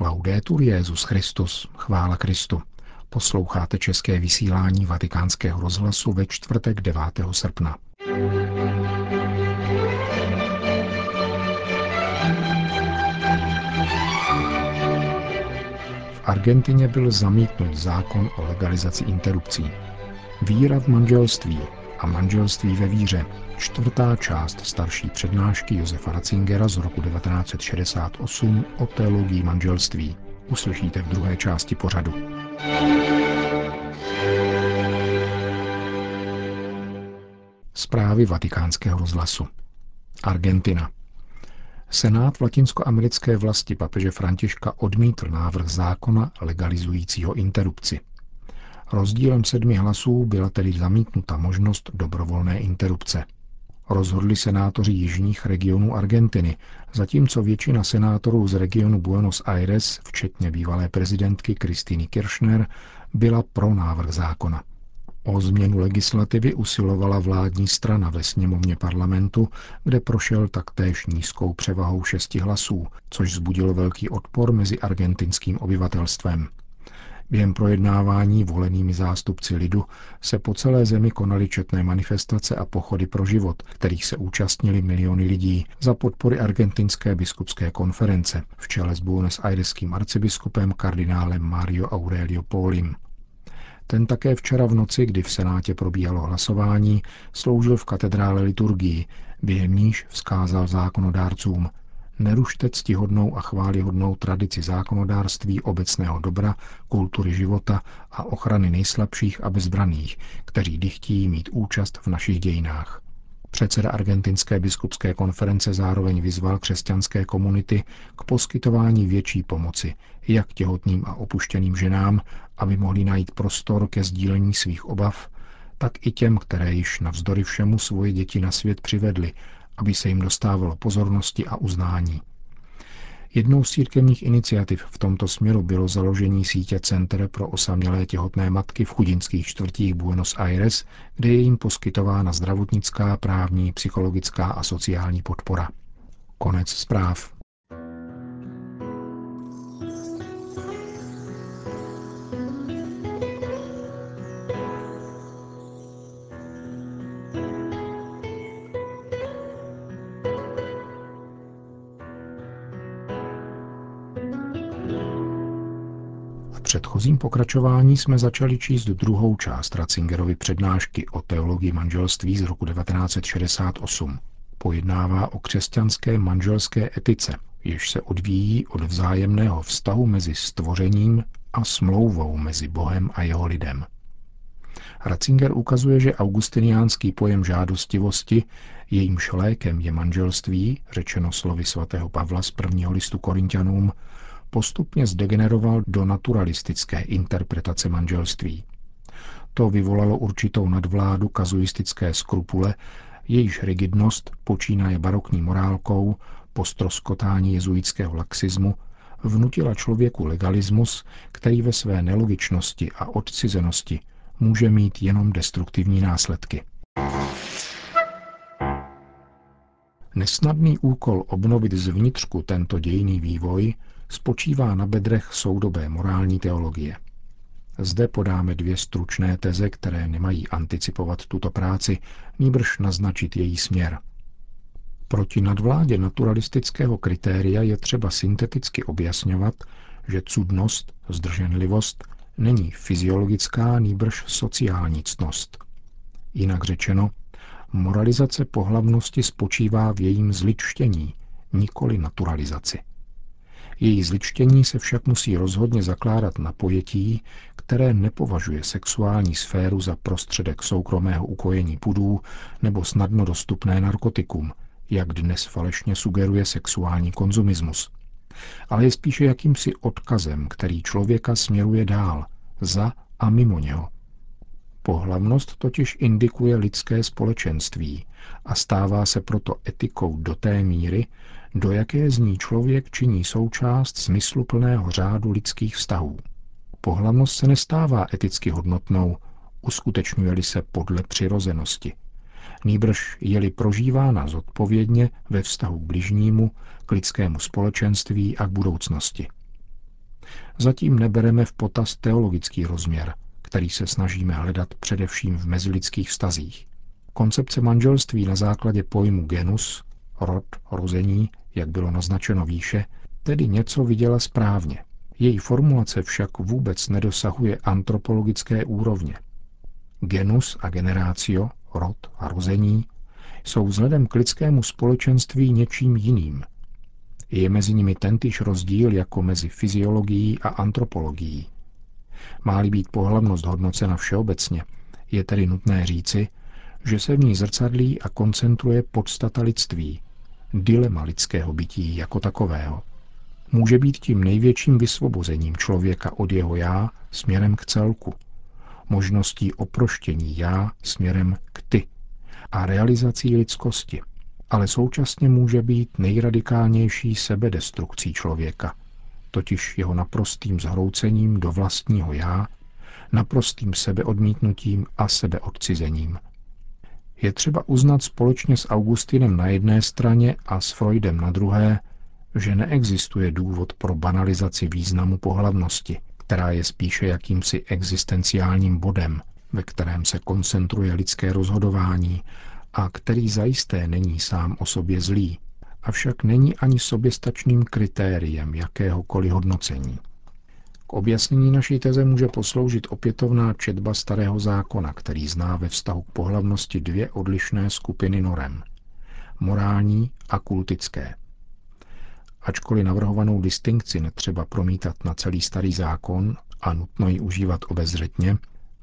Laudetur Jezus Christus, chvála Kristu. Posloucháte české vysílání Vatikánského rozhlasu ve čtvrtek 9. srpna. V Argentině byl zamítnut zákon o legalizaci interrupcí. Víra v manželství a manželství ve víře, čtvrtá část starší přednášky Josefa Ratzingera z roku 1968 o teologii manželství. Uslyšíte v druhé části pořadu. Zprávy vatikánského rozhlasu. Argentina. Senát v latinskoamerické vlasti papeže Františka odmítl návrh zákona legalizujícího interrupci. Rozdílem sedmi hlasů byla tedy zamítnuta možnost dobrovolné interrupce. Rozhodli senátoři jižních regionů Argentiny, zatímco většina senátorů z regionu Buenos Aires, včetně bývalé prezidentky Kristýny Kirchner, byla pro návrh zákona. O změnu legislativy usilovala vládní strana ve sněmovně parlamentu, kde prošel taktéž nízkou převahou šesti hlasů, což zbudilo velký odpor mezi argentinským obyvatelstvem. Během projednávání volenými zástupci lidu se po celé zemi konaly četné manifestace a pochody pro život, kterých se účastnili miliony lidí za podpory argentinské biskupské konference v čele s Buenos Aireským arcibiskupem kardinálem Mario Aurelio Polim. Ten také včera v noci, kdy v Senátě probíhalo hlasování, sloužil v katedrále liturgii, během níž vzkázal zákonodárcům nerušte ctihodnou a chválihodnou tradici zákonodárství obecného dobra, kultury života a ochrany nejslabších a bezbraných, kteří dychtí mít účast v našich dějinách. Předseda argentinské biskupské konference zároveň vyzval křesťanské komunity k poskytování větší pomoci, jak těhotným a opuštěným ženám, aby mohli najít prostor ke sdílení svých obav, tak i těm, které již navzdory všemu svoje děti na svět přivedly aby se jim dostávalo pozornosti a uznání. Jednou z církevních iniciativ v tomto směru bylo založení sítě Center pro osamělé těhotné matky v chudinských čtvrtích Buenos Aires, kde je jim poskytována zdravotnická, právní, psychologická a sociální podpora. Konec zpráv. Předchozím pokračování jsme začali číst druhou část Ratzingerovy přednášky o teologii manželství z roku 1968. Pojednává o křesťanské manželské etice, jež se odvíjí od vzájemného vztahu mezi stvořením a smlouvou mezi Bohem a jeho lidem. Ratzinger ukazuje, že augustiniánský pojem žádostivosti, jejímž lékem je manželství, řečeno slovy svatého Pavla z prvního listu Korintianům, postupně zdegeneroval do naturalistické interpretace manželství. To vyvolalo určitou nadvládu kazuistické skrupule, jejíž rigidnost počínaje barokní morálkou po stroskotání jezuitského laxismu vnutila člověku legalismus, který ve své nelogičnosti a odcizenosti může mít jenom destruktivní následky. Nesnadný úkol obnovit zvnitřku tento dějný vývoj spočívá na bedrech soudobé morální teologie. Zde podáme dvě stručné teze, které nemají anticipovat tuto práci, nýbrž naznačit její směr. Proti nadvládě naturalistického kritéria je třeba synteticky objasňovat, že cudnost, zdrženlivost, není fyziologická, nýbrž sociální ctnost. Jinak řečeno, moralizace pohlavnosti spočívá v jejím zličtění, nikoli naturalizaci. Její zličtění se však musí rozhodně zakládat na pojetí, které nepovažuje sexuální sféru za prostředek soukromého ukojení pudů nebo snadno dostupné narkotikum, jak dnes falešně sugeruje sexuální konzumismus, ale je spíše jakýmsi odkazem, který člověka směruje dál, za a mimo něho. Pohlavnost totiž indikuje lidské společenství a stává se proto etikou do té míry, do jaké z ní člověk činí součást smysluplného řádu lidských vztahů. Pohlavnost se nestává eticky hodnotnou, uskutečňuje-li se podle přirozenosti. Nýbrž je-li prožívána zodpovědně ve vztahu k bližnímu, k lidskému společenství a k budoucnosti. Zatím nebereme v potaz teologický rozměr, který se snažíme hledat především v mezilidských vztazích. Koncepce manželství na základě pojmu genus, rod, rození, jak bylo naznačeno výše, tedy něco viděla správně. Její formulace však vůbec nedosahuje antropologické úrovně. Genus a generácio, rod a rození, jsou vzhledem k lidskému společenství něčím jiným. Je mezi nimi tentýž rozdíl jako mezi fyziologií a antropologií. Má-li být pohlavnost hodnocena všeobecně, je tedy nutné říci, že se v ní zrcadlí a koncentruje podstata lidství, dilema lidského bytí jako takového. Může být tím největším vysvobozením člověka od jeho já směrem k celku, možností oproštění já směrem k ty a realizací lidskosti, ale současně může být nejradikálnější sebedestrukcí člověka, totiž jeho naprostým zhroucením do vlastního já, naprostým sebeodmítnutím a sebeodcizením. Je třeba uznat společně s Augustinem na jedné straně a s Freudem na druhé, že neexistuje důvod pro banalizaci významu pohlavnosti, která je spíše jakýmsi existenciálním bodem, ve kterém se koncentruje lidské rozhodování a který zajisté není sám o sobě zlý, avšak není ani soběstačným kritériem jakéhokoliv hodnocení. K objasnění naší teze může posloužit opětovná četba starého zákona, který zná ve vztahu k pohlavnosti dvě odlišné skupiny norem. Morální a kultické. Ačkoliv navrhovanou distinkci netřeba promítat na celý starý zákon a nutno ji užívat obezřetně,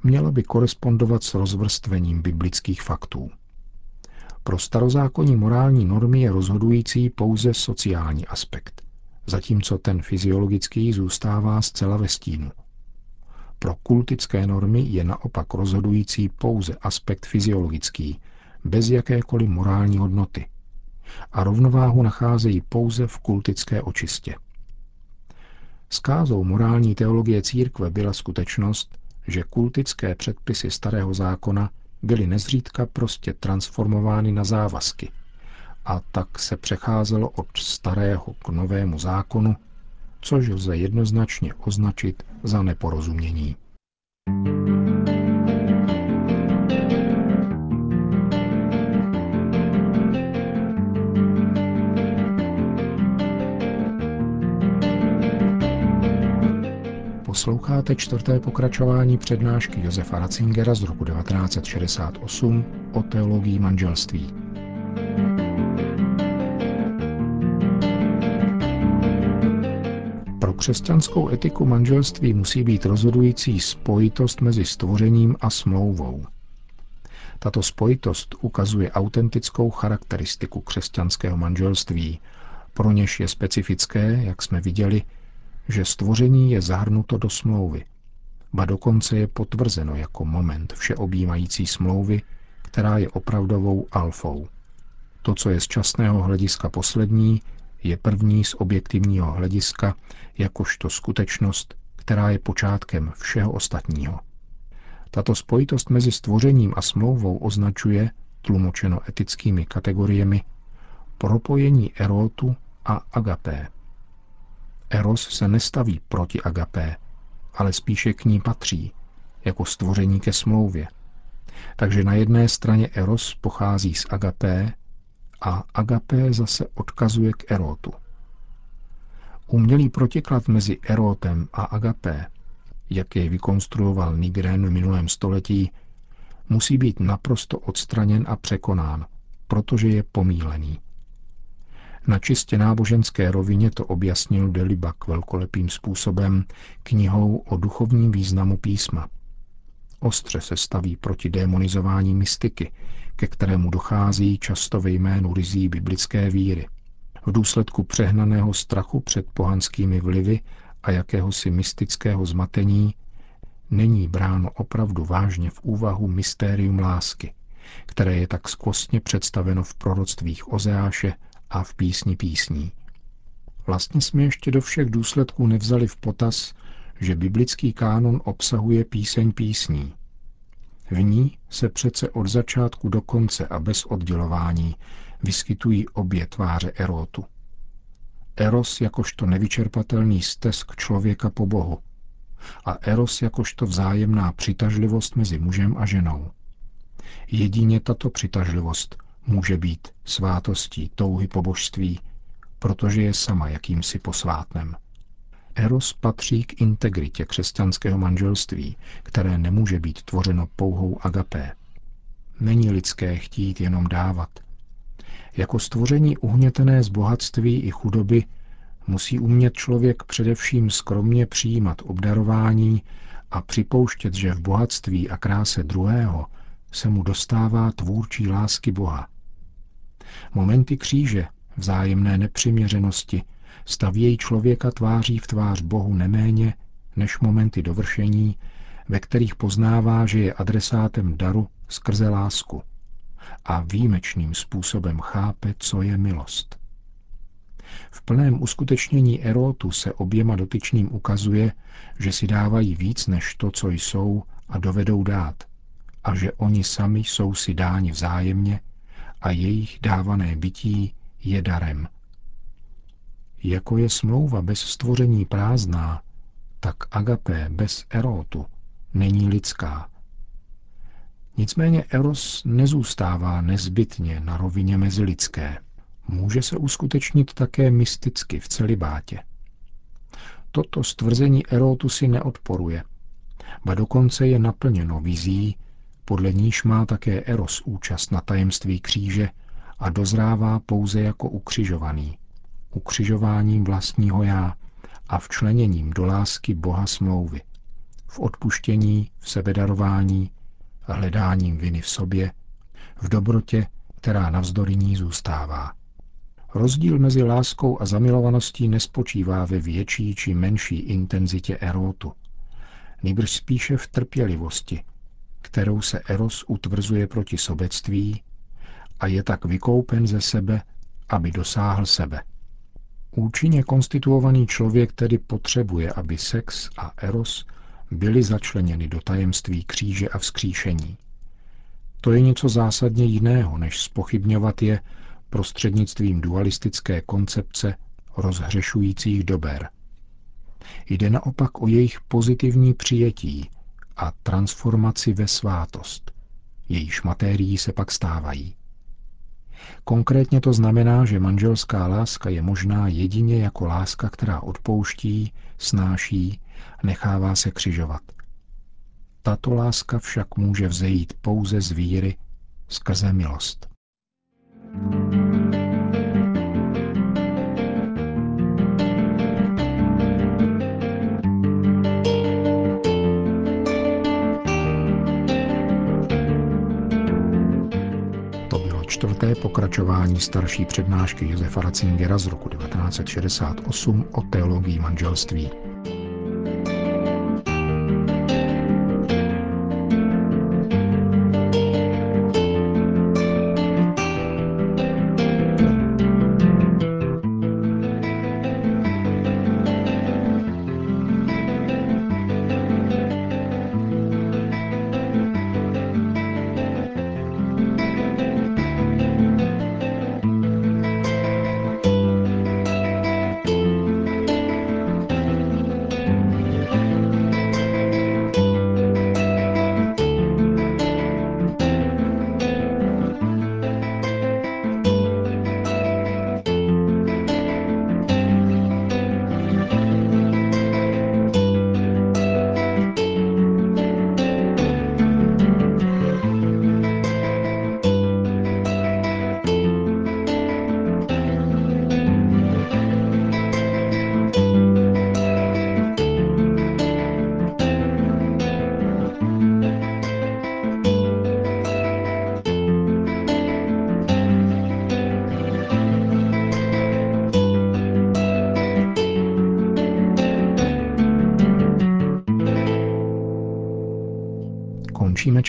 měla by korespondovat s rozvrstvením biblických faktů. Pro starozákonní morální normy je rozhodující pouze sociální aspekt, zatímco ten fyziologický zůstává zcela ve stínu. Pro kultické normy je naopak rozhodující pouze aspekt fyziologický, bez jakékoliv morální hodnoty. A rovnováhu nacházejí pouze v kultické očistě. Skázou morální teologie církve byla skutečnost, že kultické předpisy starého zákona byly nezřídka prostě transformovány na závazky. A tak se přecházelo od starého k novému zákonu, což lze jednoznačně označit za neporozumění. Posloucháte čtvrté pokračování přednášky Josefa Ratzingera z roku 1968 o teologii manželství. Pro křesťanskou etiku manželství musí být rozhodující spojitost mezi stvořením a smlouvou. Tato spojitost ukazuje autentickou charakteristiku křesťanského manželství, pro něž je specifické, jak jsme viděli, že stvoření je zahrnuto do smlouvy, ba dokonce je potvrzeno jako moment všeobjímající smlouvy, která je opravdovou alfou. To, co je z časného hlediska poslední, je první z objektivního hlediska, jakožto skutečnost, která je počátkem všeho ostatního. Tato spojitost mezi stvořením a smlouvou označuje, tlumočeno etickými kategoriemi, propojení erotu a agapé. Eros se nestaví proti agapé, ale spíše k ní patří, jako stvoření ke smlouvě. Takže na jedné straně Eros pochází z agapé a agapé zase odkazuje k erotu. Umělý protiklad mezi erotem a agapé, jak jej vykonstruoval Nigren v minulém století, musí být naprosto odstraněn a překonán, protože je pomílený. Na čistě náboženské rovině to objasnil Delibak velkolepým způsobem knihou o duchovním významu písma. Ostře se staví proti demonizování mystiky, ke kterému dochází často ve jménu rizí biblické víry. V důsledku přehnaného strachu před pohanskými vlivy a jakéhosi mystického zmatení není bráno opravdu vážně v úvahu mystérium lásky, které je tak skvostně představeno v proroctvích Ozeáše a v písni písní. Vlastně jsme ještě do všech důsledků nevzali v potaz, že biblický kánon obsahuje píseň písní. V ní se přece od začátku do konce a bez oddělování vyskytují obě tváře erotu. Eros jakožto nevyčerpatelný stesk člověka po Bohu a Eros jakožto vzájemná přitažlivost mezi mužem a ženou. Jedině tato přitažlivost může být svátostí touhy po božství, protože je sama jakýmsi posvátnem. Eros patří k integritě křesťanského manželství, které nemůže být tvořeno pouhou agapé. Není lidské chtít jenom dávat. Jako stvoření uhnětené z bohatství i chudoby musí umět člověk především skromně přijímat obdarování a připouštět, že v bohatství a kráse druhého se mu dostává tvůrčí lásky Boha. Momenty kříže, vzájemné nepřiměřenosti, stavějí člověka tváří v tvář Bohu neméně než momenty dovršení, ve kterých poznává, že je adresátem daru skrze lásku a výjimečným způsobem chápe, co je milost. V plném uskutečnění erotu se oběma dotyčným ukazuje, že si dávají víc než to, co jsou a dovedou dát, a že oni sami jsou si dáni vzájemně a jejich dávané bytí je darem. Jako je smlouva bez stvoření prázdná, tak agapé bez erotu není lidská. Nicméně eros nezůstává nezbytně na rovině mezilidské. Může se uskutečnit také mysticky v celibátě. Toto stvrzení erotu si neodporuje, ba dokonce je naplněno vizí, podle níž má také eros účast na tajemství kříže a dozrává pouze jako ukřižovaný, ukřižováním vlastního já a včleněním do lásky Boha smlouvy, v odpuštění, v sebedarování, hledáním viny v sobě, v dobrotě, která navzdory ní zůstává. Rozdíl mezi láskou a zamilovaností nespočívá ve větší či menší intenzitě erotu, nýbrž spíše v trpělivosti, kterou se eros utvrzuje proti sobectví a je tak vykoupen ze sebe, aby dosáhl sebe. Účinně konstituovaný člověk tedy potřebuje, aby sex a eros byly začleněny do tajemství kříže a vzkříšení. To je něco zásadně jiného, než spochybňovat je prostřednictvím dualistické koncepce rozhřešujících dober. Jde naopak o jejich pozitivní přijetí a transformaci ve svátost. Jejíž matérií se pak stávají. Konkrétně to znamená, že manželská láska je možná jedině jako láska, která odpouští, snáší, nechává se křižovat. Tato láska však může vzejít pouze z víry skrze milost. Čtvrté pokračování starší přednášky Josefa Ratzingera z roku 1968 o teologii manželství.